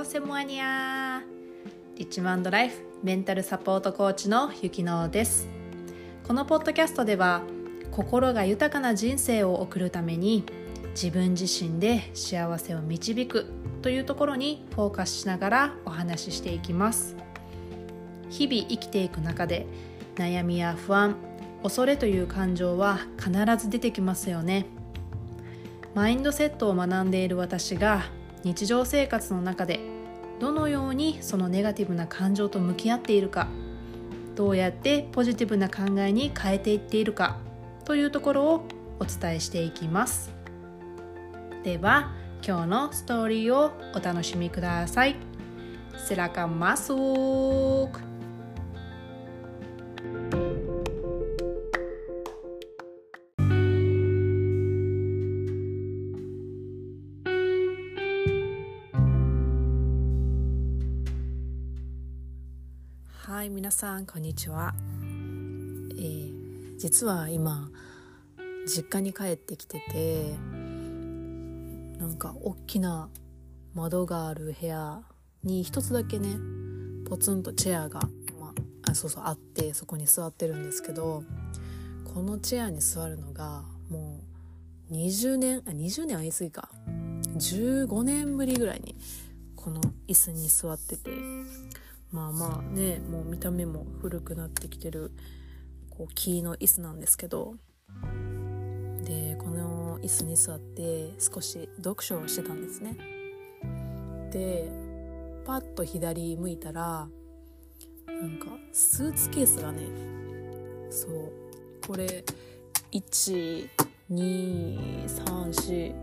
ーセモアニア。リッチマンドライフメンタルサポートコーチのゆきのです。このポッドキャストでは心が豊かな人生を送るために自分自身で幸せを導くというところにフォーカスしながらお話ししていきます。日々生きていく中で悩みや不安恐れという感情は必ず出てきますよね。マインドセットを学んでいる私が日常生活の中でどのようにそのネガティブな感情と向き合っているかどうやってポジティブな考えに変えていっているかというところをお伝えしていきますでは今日のストーリーをお楽しみください Silakan masuk. Hai 皆さんこんにちは、えー、実は今実家に帰ってきててなんか大きな窓がある部屋に一つだけねポツンとチェアが、まあ、そうそうあってそこに座ってるんですけどこのチェアに座るのがもう20年あ20年は言い過ぎか。15年ぶりぐらいにこの椅子に座ってて。まあまあねもう見た目も古くなってきてるこう木の椅子なんですけど。でこの椅子に座って少し読書をしてたんですね。でパッと左向いたらなんかスーツケースがねそうこれ12345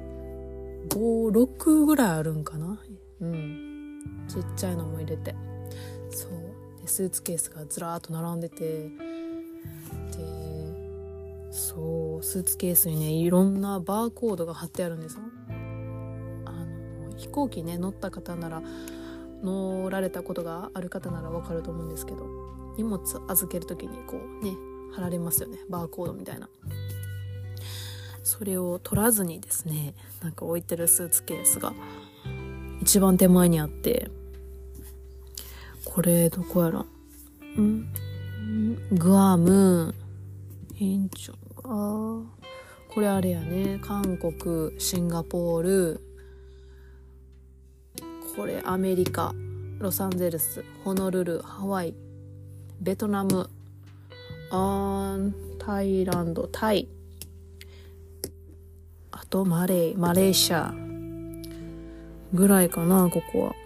6ぐらいあるんかな。うん。ちっちゃいのも入れて。そう。でスーツケースがずらーっと並んでて。でそうスーツケースにねいろんなバーコードが貼ってあるんですよ。あの飛行機ね乗った方なら乗られたことがある方ならわかると思うんですけど荷物預ける時にこうね貼られますよね。バーコードみたいな。それを取らずにですねなんか置いてるスーツケースが一番手前にあって。これどこやらん？グアム。インチョンあこれあれやね。韓国シンガポール。これアメリカ。ロサンゼルス。ホノルルハワイ。ベトナム。あタイランド。タイ。あとマレーマレーシア。ぐらいかなここは。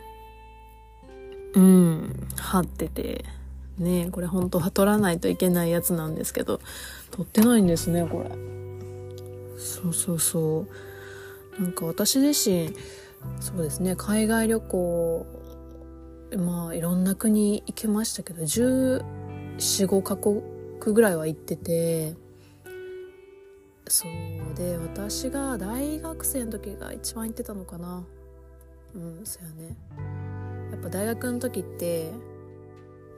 うん。貼ってて。ねこれ本当は取らないといけないやつなんですけど。取ってないんですねこれ。そうそうそう。なんか私自身そうですね海外旅行まあいろんな国行けましたけど1415カ国ぐらいは行ってて。そうで私が大学生の時が一番行ってたのかな。うんそうやね。やっぱ大学の時って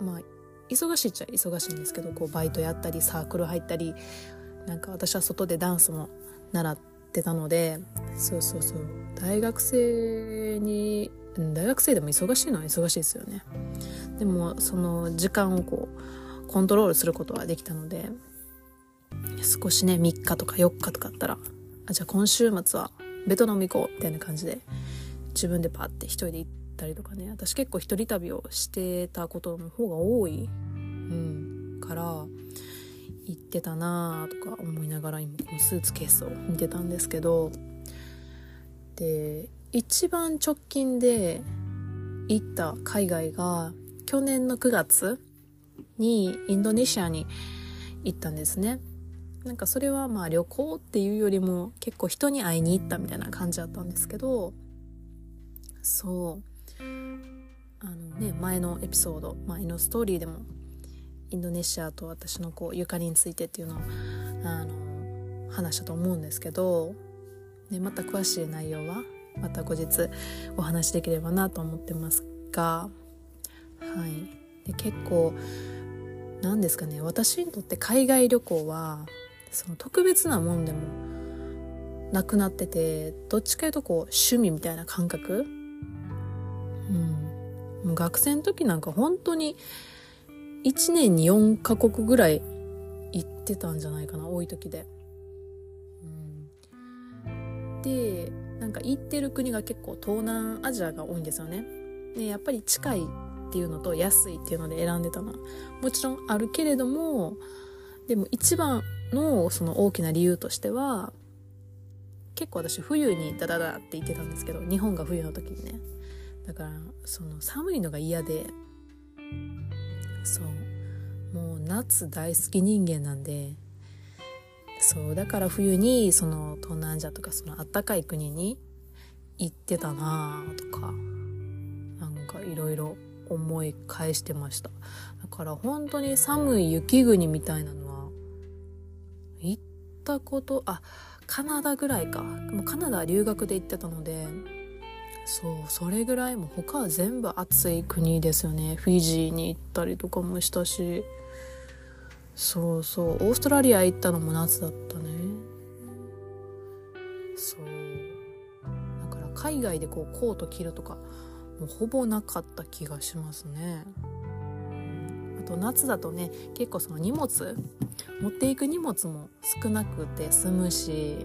まあ忙しいっちゃ忙しいんですけどこうバイトやったりサークル入ったりなんか私は外でダンスも習ってたのでそうそうそう。大学生に大学生でも忙しいのは忙しいですよね。でもその時間をこうコントロールすることはできたので少しね3日とか4日とかあったらあじゃあ今週末はベトナム行こうみたいな感じで自分でパッて一人で行ってたりとかね。私結構一人旅をしてたことの方が多い、うん、から行ってたなーとか思いながら今このスーツケースを見てたんですけど。で一番直近で行った海外が去年の9月にインドネシアに行ったんですね。なんかそれはまあ旅行っていうよりも結構人に会いに行ったみたいな感じだったんですけど。そう。ね前のエピソード前のストーリーでもインドネシアと私のこうゆかりについてっていうのをあの話したと思うんですけど、ね、また詳しい内容はまた後日お話しできればなと思ってますが、はい、で結構何ですかね私にとって海外旅行はその特別なもんでもなくなっててどっちかというとこう趣味みたいな感覚、もう学生の時なんか本当に1年に4カ国ぐらい行ってたんじゃないかな多い時で。うん、でなんか行ってる国が結構東南アジアが多いんですよね。でやっぱり近いっていうのと安いっていうので選んでたのはもちろんあるけれどもでも一番のその大きな理由としては結構私冬にダダダって言ってたんですけど日本が冬の時にねだからその寒いのが嫌でそうもう夏大好き人間なんでそうだから冬にその東南アジアとかそのあったかい国に行ってたなあとかなんかいろいろ思い返してました。だから本当に寒い雪国みたいなのは行ったことあカナダぐらいか。もうカナダ留学で行ってたのでそうそれぐらいも他は全部暑い国ですよね。フィジーに行ったりとかもしたし。そうそう。オーストラリア行ったのも夏だったね。そう。だから海外でこうコート着るとかもうほぼなかった気がしますね。あと夏だとね結構その荷物持っていく荷物も少なくて済むし。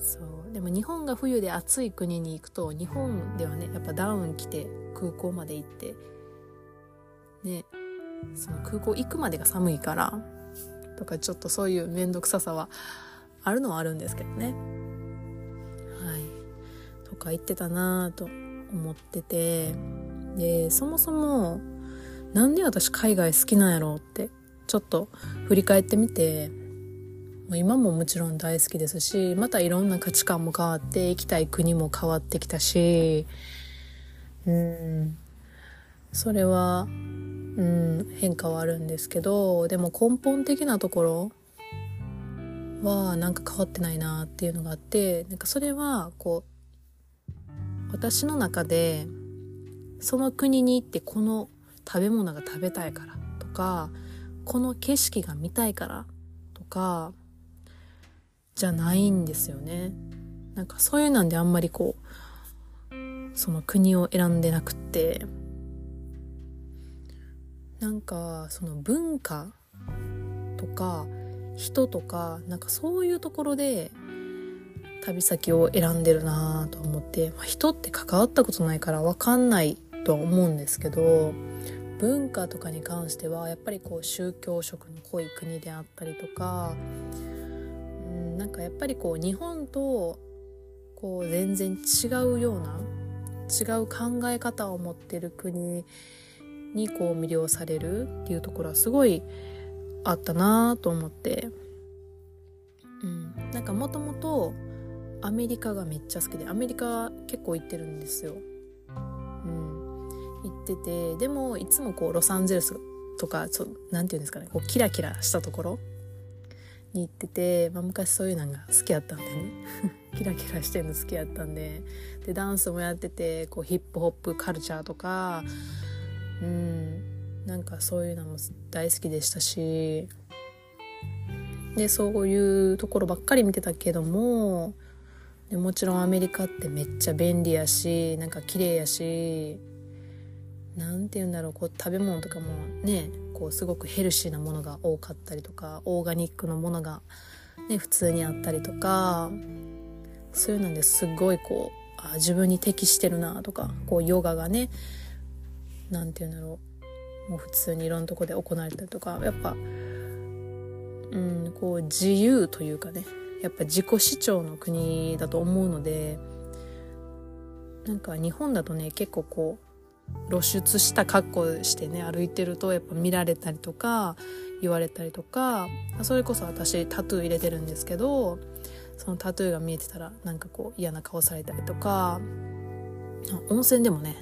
そう。でも日本が冬で暑い国に行くと日本ではねやっぱダウン着て空港まで行ってねその空港行くまでが寒いからとかちょっとそういう面倒くささはあるのはあるんですけどね。はい。とか言ってたなぁと思っててでそもそもなんで私海外好きなんやろうってちょっと振り返ってみて今ももちろん大好きですしまたいろんな価値観も変わって行きたい国も変わってきたしうん。それはうん変化はあるんですけどでも根本的なところはなんか変わってないなっていうのがあってなんかそれはこう私の中でその国に行ってこの食べ物が食べたいからとかこの景色が見たいからとかじゃないんですよね。なんかそういうなんであんまりこうその国を選んでなくって。なんかその文化とか人とかなんかそういうところで旅先を選んでるなと思って、まあ、人って関わったことないから分かんないとは思うんですけど文化とかに関してはやっぱりこう宗教色の濃い国であったりとか、なんかやっぱりこう日本とこう全然違うような違う考え方を持ってる国にこう魅了されるっていうところはすごいあったなと思って、うん、なんかもともとアメリカがめっちゃ好きでアメリカ結構行ってるんですよ。うん、行っててでもいつもこうロサンゼルスとかちょなんていうんですかねこうキラキラしたところに行ってて、まあ、昔そういうのが好きやったんでね。キラキラしてるの好きやったんで。でダンスもやっててこうヒップホップカルチャーとかうんなんかそういうのも大好きでしたし。でそういうところばっかり見てたけどもでもちろんアメリカってめっちゃ便利やしなんか綺麗やしなんて言うんだろうこう食べ物とかもねこうすごくヘルシーなものが多かったりとかオーガニックのものが、ね、普通にあったりとかそういうのですっごいこうあ自分に適してるなとかこうヨガがねなんて言うんだろう。もう普通にいろんなとこで行われたりとかやっぱうんこう自由というかねやっぱ自己主張の国だと思うのでなんか日本だとね結構こう露出した格好してね歩いてるとやっぱ見られたりとか言われたりとかそれこそ私タトゥー入れてるんですけどそのタトゥーが見えてたらなんかこう嫌な顔されたりとか温泉でもね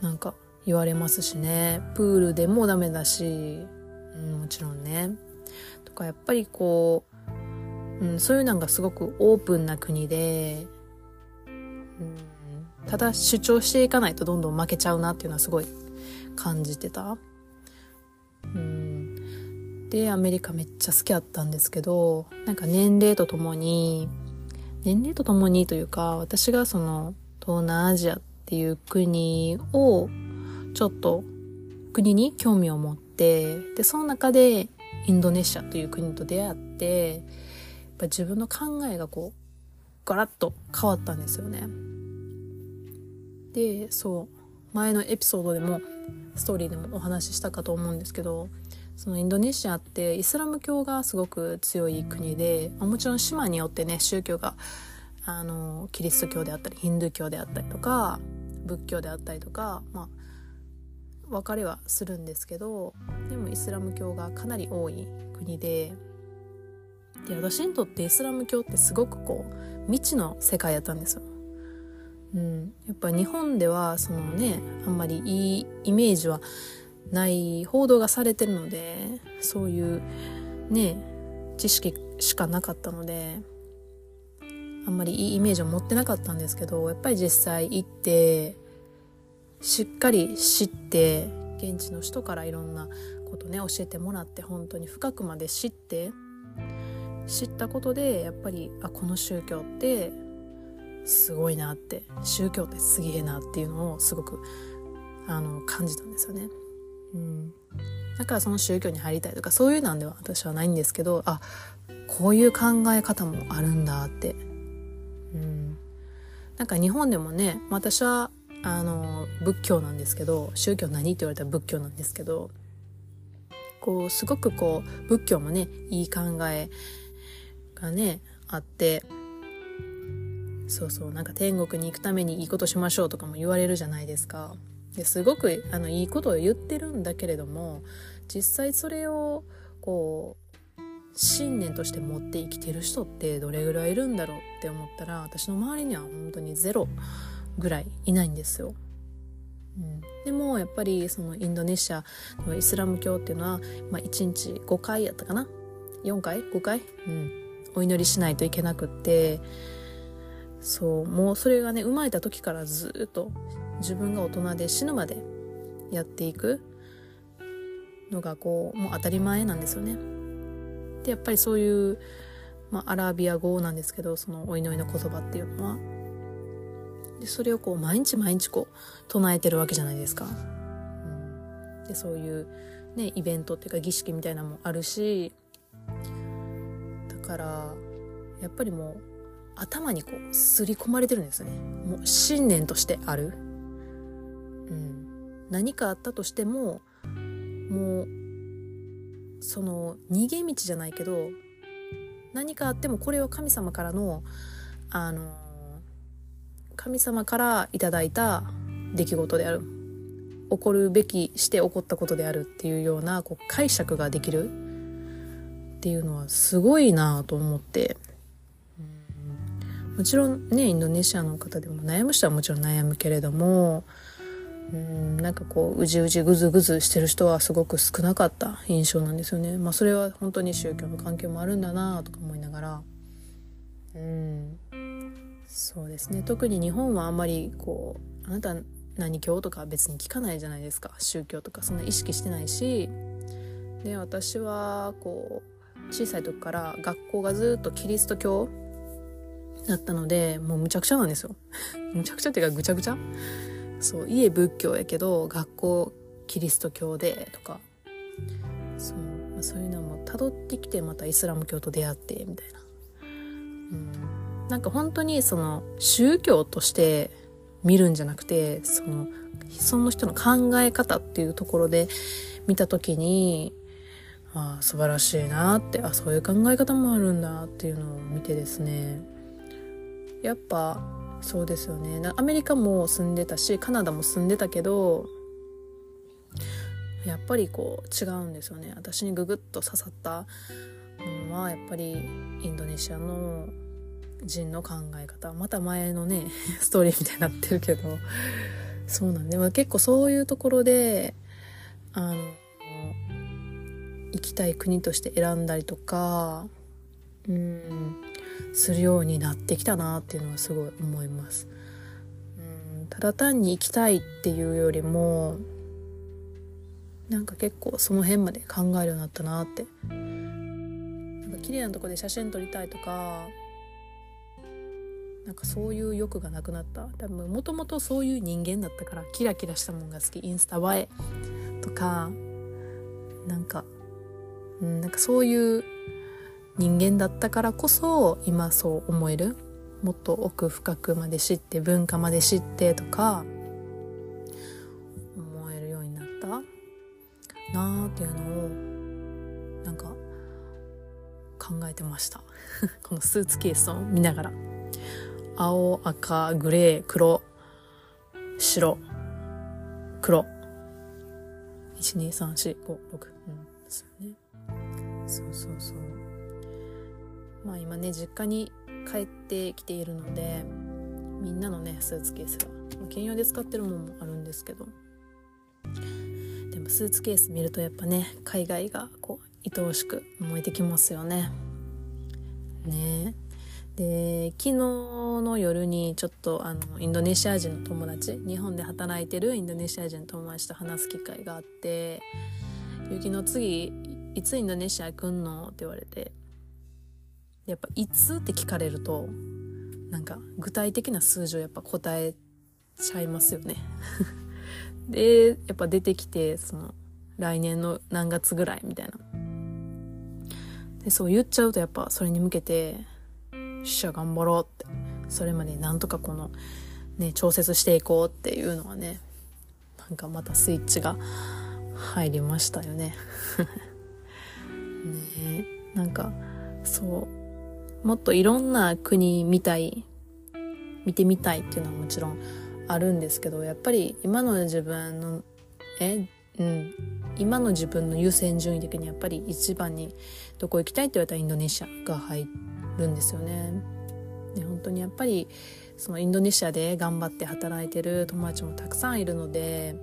なんか言われますしね。プールでもダメだし、うん、もちろんね。とかやっぱりこううん、そういうのがすごくオープンな国で、うん、ただ主張していかないとどんどん負けちゃうなっていうのはすごい感じてた。うん、でアメリカめっちゃ好きだったんですけどなんか年齢とともに年齢とともにというか私がその東南アジアっていう国をちょっと国に興味を持ってでその中でインドネシアという国と出会ってやっぱ自分の考えがこうガラッと変わったんですよね。でそう前のエピソードでもストーリーでもお話ししたかと思うんですけどそのインドネシアってイスラム教がすごく強い国でもちろん島によってね宗教があのキリスト教であったりヒンドゥー教であったりとか仏教であったりとかまあ分かれはするんですけどでもイスラム教がかなり多い国でで私にとってイスラム教ってすごくこう未知の世界やったんですよ。うん、やっぱ日本ではそのねあんまりいいイメージはない報道がされてるのでそういうね知識しかなかったのであんまりいいイメージを持ってなかったんですけどやっぱり実際行ってしっかり知って現地の人からいろんなことね教えてもらって本当に深くまで知って知ったことでやっぱりあこの宗教ってすごいなって宗教ってすげえなっていうのをすごくあの感じたんですよね。うん、だからその宗教に入りたいとかそういうなんでは私はないんですけどあこういう考え方もあるんだって。うん、なんか日本でもね私はあの仏教なんですけど宗教何って言われたら仏教なんですけどこうすごくこう仏教もねいい考えがねあってそうそうなんか天国に行くためにいいことしましょうとかも言われるじゃないですか。ですごくあのいいことを言ってるんだけれども実際それをこう信念として持って生きてる人ってどれぐらいいるんだろうって思ったら私の周りには本当にゼロぐらいいないんですよ。うん、でもやっぱりそのインドネシアのイスラム教っていうのは、まあ、1日5回やったかな？4回？5回、うん、お祈りしないといけなくってそうもうそれがね生まれた時からずっと自分が大人で死ぬまでやっていくのがこうもう当たり前なんですよね。でやっぱりそういう、まあ、アラビア語なんですけどそのお祈りの言葉っていうのはでそれをこう毎日毎日こう唱えてるわけじゃないですか。うん、でそういう、ね、イベントっていうか儀式みたいなのもあるしだからやっぱりもう頭にこう刷り込まれてるんですね。もう信念としてある、うん、何かあったとしてももうその逃げ道じゃないけど何かあってもこれは神様からのあの神様からいただいた出来事である。起こるべきして起こったことであるっていうようなこう解釈ができるっていうのはすごいなと思って。もちろんねインドネシアの方でも悩む人はもちろん悩むけれどもうんなんかこううじうじぐずぐずしてる人はすごく少なかった印象なんですよね。まあそれは本当に宗教の関係もあるんだなとか思いながら。うん。そうですね。特に日本はあんまりこうあなた何教とか別に聞かないじゃないですか。宗教とかそんな意識してないし。で私はこう小さい時から学校がずっとキリスト教だったのでもうむちゃくちゃなんですよ。むちゃくちゃっていうかぐちゃぐちゃ？そう家仏教やけど学校キリスト教でとか。そう,、まあ、そういうのも辿ってきてまたイスラム教と出会ってみたいな。うん。なんか本当にその宗教として見るんじゃなくてそのその人の考え方っていうところで見た時にああ素晴らしいなってあそういう考え方もあるんだっていうのを見てですね。やっぱそうですよね。アメリカも住んでたしカナダも住んでたけどやっぱりこう違うんですよね。私にググッと刺さったものはやっぱりインドネシアの人の考え方また前のね ストーリーみたいになってるけどそうなんで、まあ、結構そういうところであの行きたい国として選んだりとかうん。するようになってきたなっていうのはすごい思います。うんただ単に行きたいっていうよりもなんか結構その辺まで考えるようになったなって。なんか綺麗なとこで写真撮りたいとかなんかそういう欲がなくなった。多分もともとそういう人間だったからキラキラしたもんが好き。インスタ映えとかなんか、うん、なんかそういう人間だったからこそ今そう思える。もっと奥深くまで知って文化まで知ってとか思えるようになったなあっていうのをなんか考えてました。このスーツケースを見ながら。青赤グレー黒白黒。12345 6うんですよね。そうそうそう。まあ今ね実家に帰ってきているのでみんなのねスーツケースが、まあ、兼用で使ってるものもあるんですけど。でもスーツケース見るとやっぱね海外がこう愛おしく思えてきますよね。ね。で昨日の夜にちょっとあのインドネシア人の友達日本で働いてるインドネシア人の友達と話す機会があって「雪の次いつインドネシア来んの?」って言われてやっぱ「いつ?」って聞かれるとなんか具体的な数字をやっぱ答えちゃいますよね。でやっぱ出てきてその来年の何月ぐらいみたいな。でそう言っちゃうとやっぱそれに向けて「よっしゃ頑張ろう」って。それまでなんとかこのね調節していこうっていうのはねなんかまたスイッチが入りましたよね。ねなんかそうもっといろんな国見たい見てみたいっていうのはもちろんあるんですけどやっぱり今の自分のえうん今の自分の優先順位的にやっぱり一番にどこ行きたいって言われたらインドネシアが入るんですよね。で本当にやっぱりそのインドネシアで頑張って働いてる友達もたくさんいるので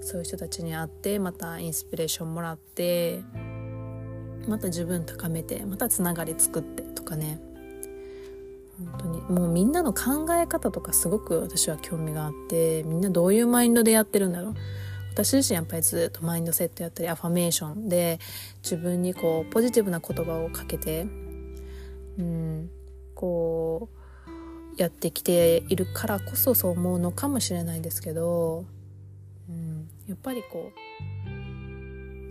そういう人たちに会ってまたインスピレーションもらってまた自分高めてまたつながり作ってとかね。本当に。もうみんなの考え方とかすごく私は興味があってみんなどういうマインドでやってるんだろう。私自身やっぱりずっとマインドセットやったりアファメーションで自分にこうポジティブな言葉をかけてうんこうやってきているからこそそう思うのかもしれないですけど、うん、やっぱりこう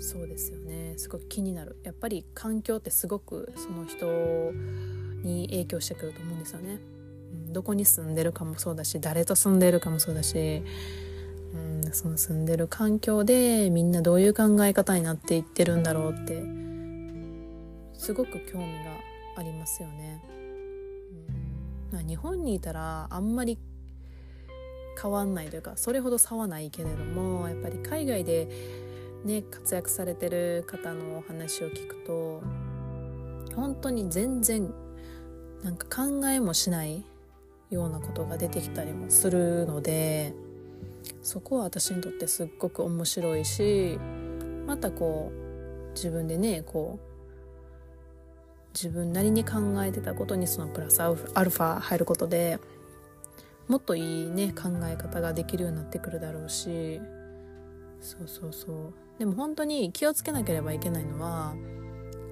そうですよね。すごく気になる。やっぱり環境ってすごくその人に影響してくると思うんですよね、うん、どこに住んでるかもそうだし誰と住んでるかもそうだし、うん、その住んでる環境でみんなどういう考え方になっていってるんだろうってすごく興味がありますよね、うん、日本にいたらあんまり変わんないというかそれほど差はないけれどもやっぱり海外でね活躍されてる方のお話を聞くと本当に全然なんか考えもしないようなことが出てきたりもするのでそこは私にとってすっごく面白いしまたこう自分でねこう自分なりに考えてたことにそのプラスアルファ入ることでもっといいね考え方ができるようになってくるだろうしそうそうそう。でも本当に気をつけなければいけないのは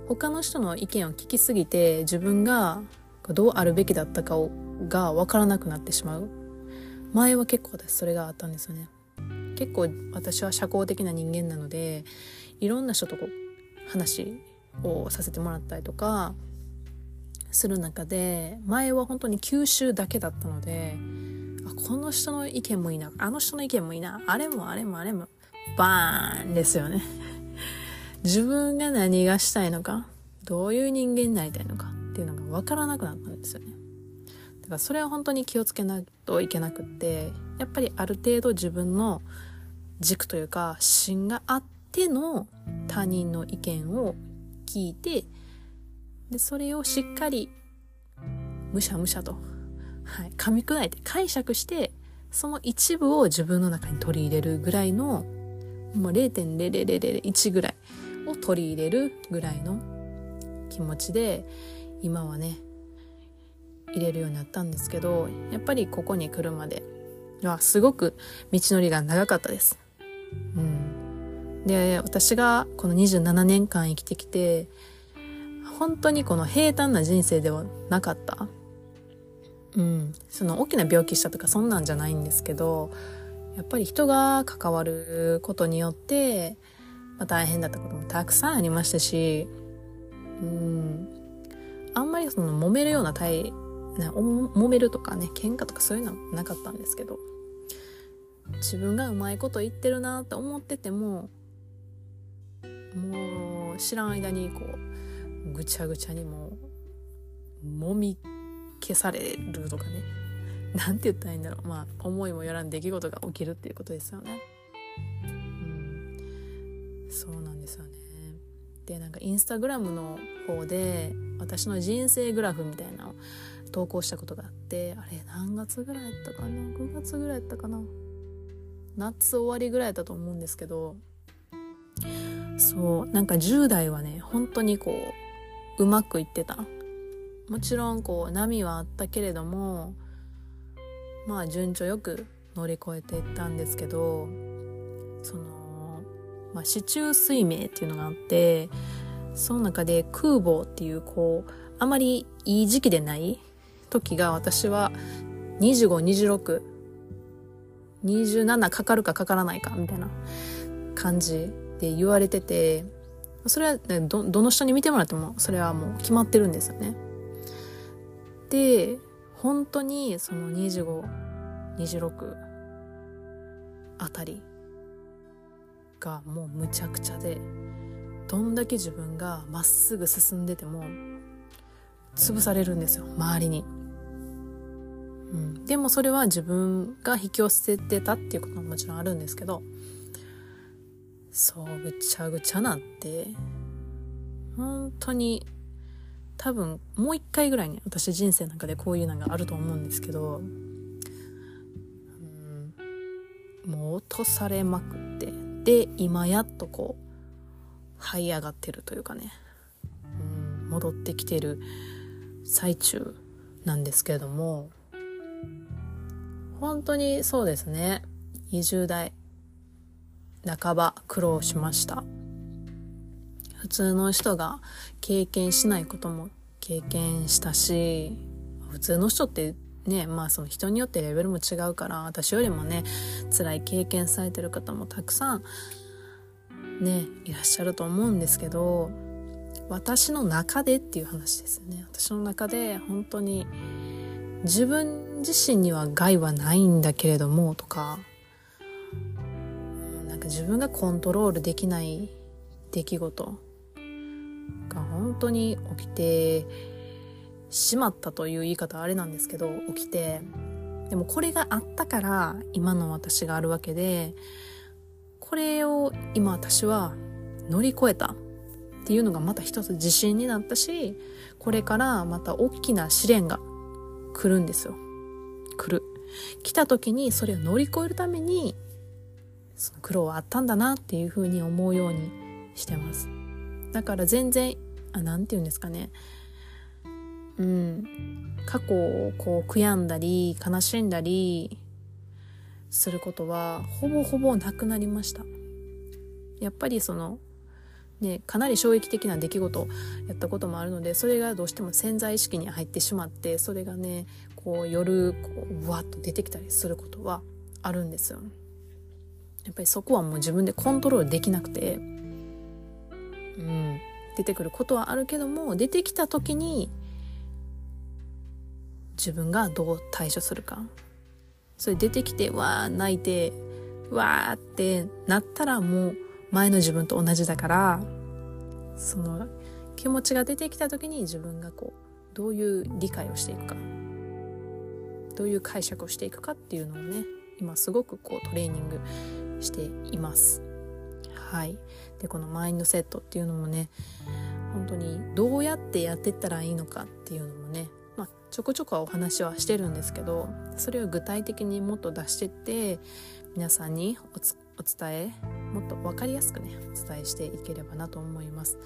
他の人の意見を聞きすぎて自分がどうあるべきだったかをが分からなくなってしまう。前は結構私それがあったんですよね。結構私は社交的な人間なのでいろんな人とこう話をさせてもらったりとかする中で前は本当に吸収だけだったのであこの人の意見もいいなあの人の意見もいいなあれもあれもあれもバーンですよね。自分が何がしたいのかどういう人間になりたいのかっていうのが分からなくなったんですよね。だからそれは本当に気をつけないといけなくってやっぱりある程度自分の軸というか芯があっての他人の意見を聞いてでそれをしっかりむしゃむしゃと、はい、噛み砕いて解釈してその一部を自分の中に取り入れるぐらいのもう0.0001ぐらいを取り入れるぐらいの気持ちで今はね入れるようになったんですけどやっぱりここに来るまではすごく道のりが長かったです。うん、で私がこの27年間生きてきて本当にこの平坦な人生ではなかった。うんその大きな病気したとかそんなんじゃないんですけどやっぱり人が関わることによって、まあ、大変だったこともたくさんありましたしうん。あんまりその揉めるような対ね、揉めるとかね喧嘩とかそういうのはなかったんですけど自分がうまいこと言ってるなって思っててももう知らん間にこうぐちゃぐちゃにももみ消されるとかね。なんて言ったらいいんだろう。まあ思いもよらん出来事が起きるっていうことですよね。うん、そうなんですよね。でなんかインスタグラムの方で私の人生グラフみたいなのを投稿したことがあってあれ何月ぐらいやったかな？9月ぐらいやったかな？夏終わりぐらいだったと思うんですけどそうなんか10代はね本当にこううまくいってた。もちろんこう波はあったけれどもまあ順調よく乗り越えていったんですけどその、まあ、市中水明っていうのがあってその中で空母っていうこうあまりいい時期でない時が私は252627かかるかかからないかみたいな感じで言われててそれは、ね、どどの人に見てもらってもそれはもう決まってるんですよね。で本当にその2526あたりがもうむちゃくちゃでどんだけ自分がまっすぐ進んでても潰されるんですよ周りに。うん、でもそれは自分が引き寄せてたっていうことももちろんあるんですけどそうぐちゃぐちゃなって本当に多分もう一回ぐらいに私人生の中でこういうのがあると思うんですけど、うん、もう落とされまくってで今やっとこう這い上がってるというかね、うん、戻ってきてる最中なんですけれども本当にそうですね。20代半ば苦労しました。普通の人が経験しないことも経験したし普通の人ってねまあその人によってレベルも違うから私よりもね辛い経験されてる方もたくさんねいらっしゃると思うんですけど私の中でっていう話ですよね。私の中で本当に自分自身には害はないんだけれどもとかなんか自分がコントロールできない出来事が本当に起きてしまったという言い方はあれなんですけど起きてでもこれがあったから今の私があるわけでこれを今私は乗り越えたっていうのがまた一つ自信になったしこれからまた大きな試練が来るんですよ。来る。来た時にそれを乗り越えるために、その苦労はあったんだなっていうふうに思うようにしてます。だから全然、あ、なんて言うんですかね。うん。過去をこう悔やんだり、悲しんだりすることは、ほぼほぼなくなりました。やっぱりその、ね、かなり衝撃的な出来事やったこともあるのでそれがどうしても潜在意識に入ってしまってそれがねこう夜こうわっと出てきたりすることはあるんですよ。やっぱりそこはもう自分でコントロールできなくて、うん、出てくることはあるけども出てきた時に自分がどう対処するか。それ出てきてわー泣いてわーってなったらもう前の自分と同じだからその気持ちが出てきた時に自分がこうどういう理解をしていくか。どういう解釈をしていくかっていうのをね今すごくこうトレーニングしています。はい、でこのマインドセットっていうのもね本当にどうやってやってったらいいのかっていうのもね、まあ、ちょこちょこお話はしてるんですけどそれを具体的にもっと出してって皆さんにお伝えもっと分かりやすくねお伝えしていければなと思います。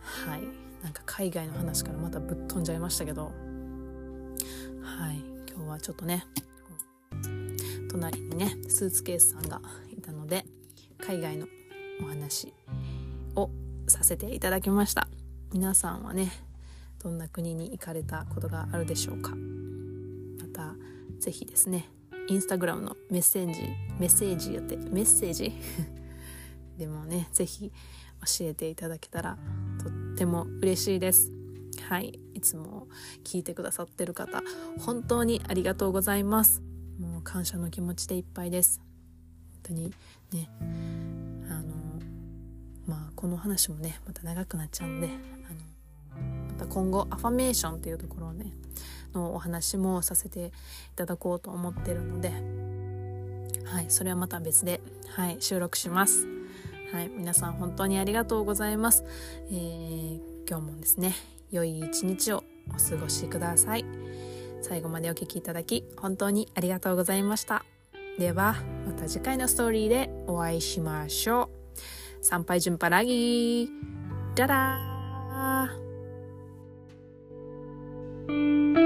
はい。なんか海外の話からまたぶっ飛んじゃいましたけど。はい。今日はちょっとね隣にねスーツケースさんがいたので海外のお話をさせていただきました。皆さんはねどんな国に行かれたことがあるでしょうか？また是非ですねインスタグラムのメッセージメッセージやってメッセージ？でもね是非教えていただけたらとっても嬉しいです。はいいつも聞いてくださってる方本当にありがとうございます。もう感謝の気持ちでいっぱいです。本当にねまあこの話もねまた長くなっちゃうのであのまた今後アファメーションっていうところをねのお話もさせていただこうと思ってるのではいそれはまた別ではい収録します。はい皆さん本当にありがとうございます、えー、今日もですね良い一日をお過ごしください。最後までお聴きいただき本当にありがとうございました。ではまた次回のストーリーでお会いしましょう。Sampai jumpa lagi. Dadah. thank you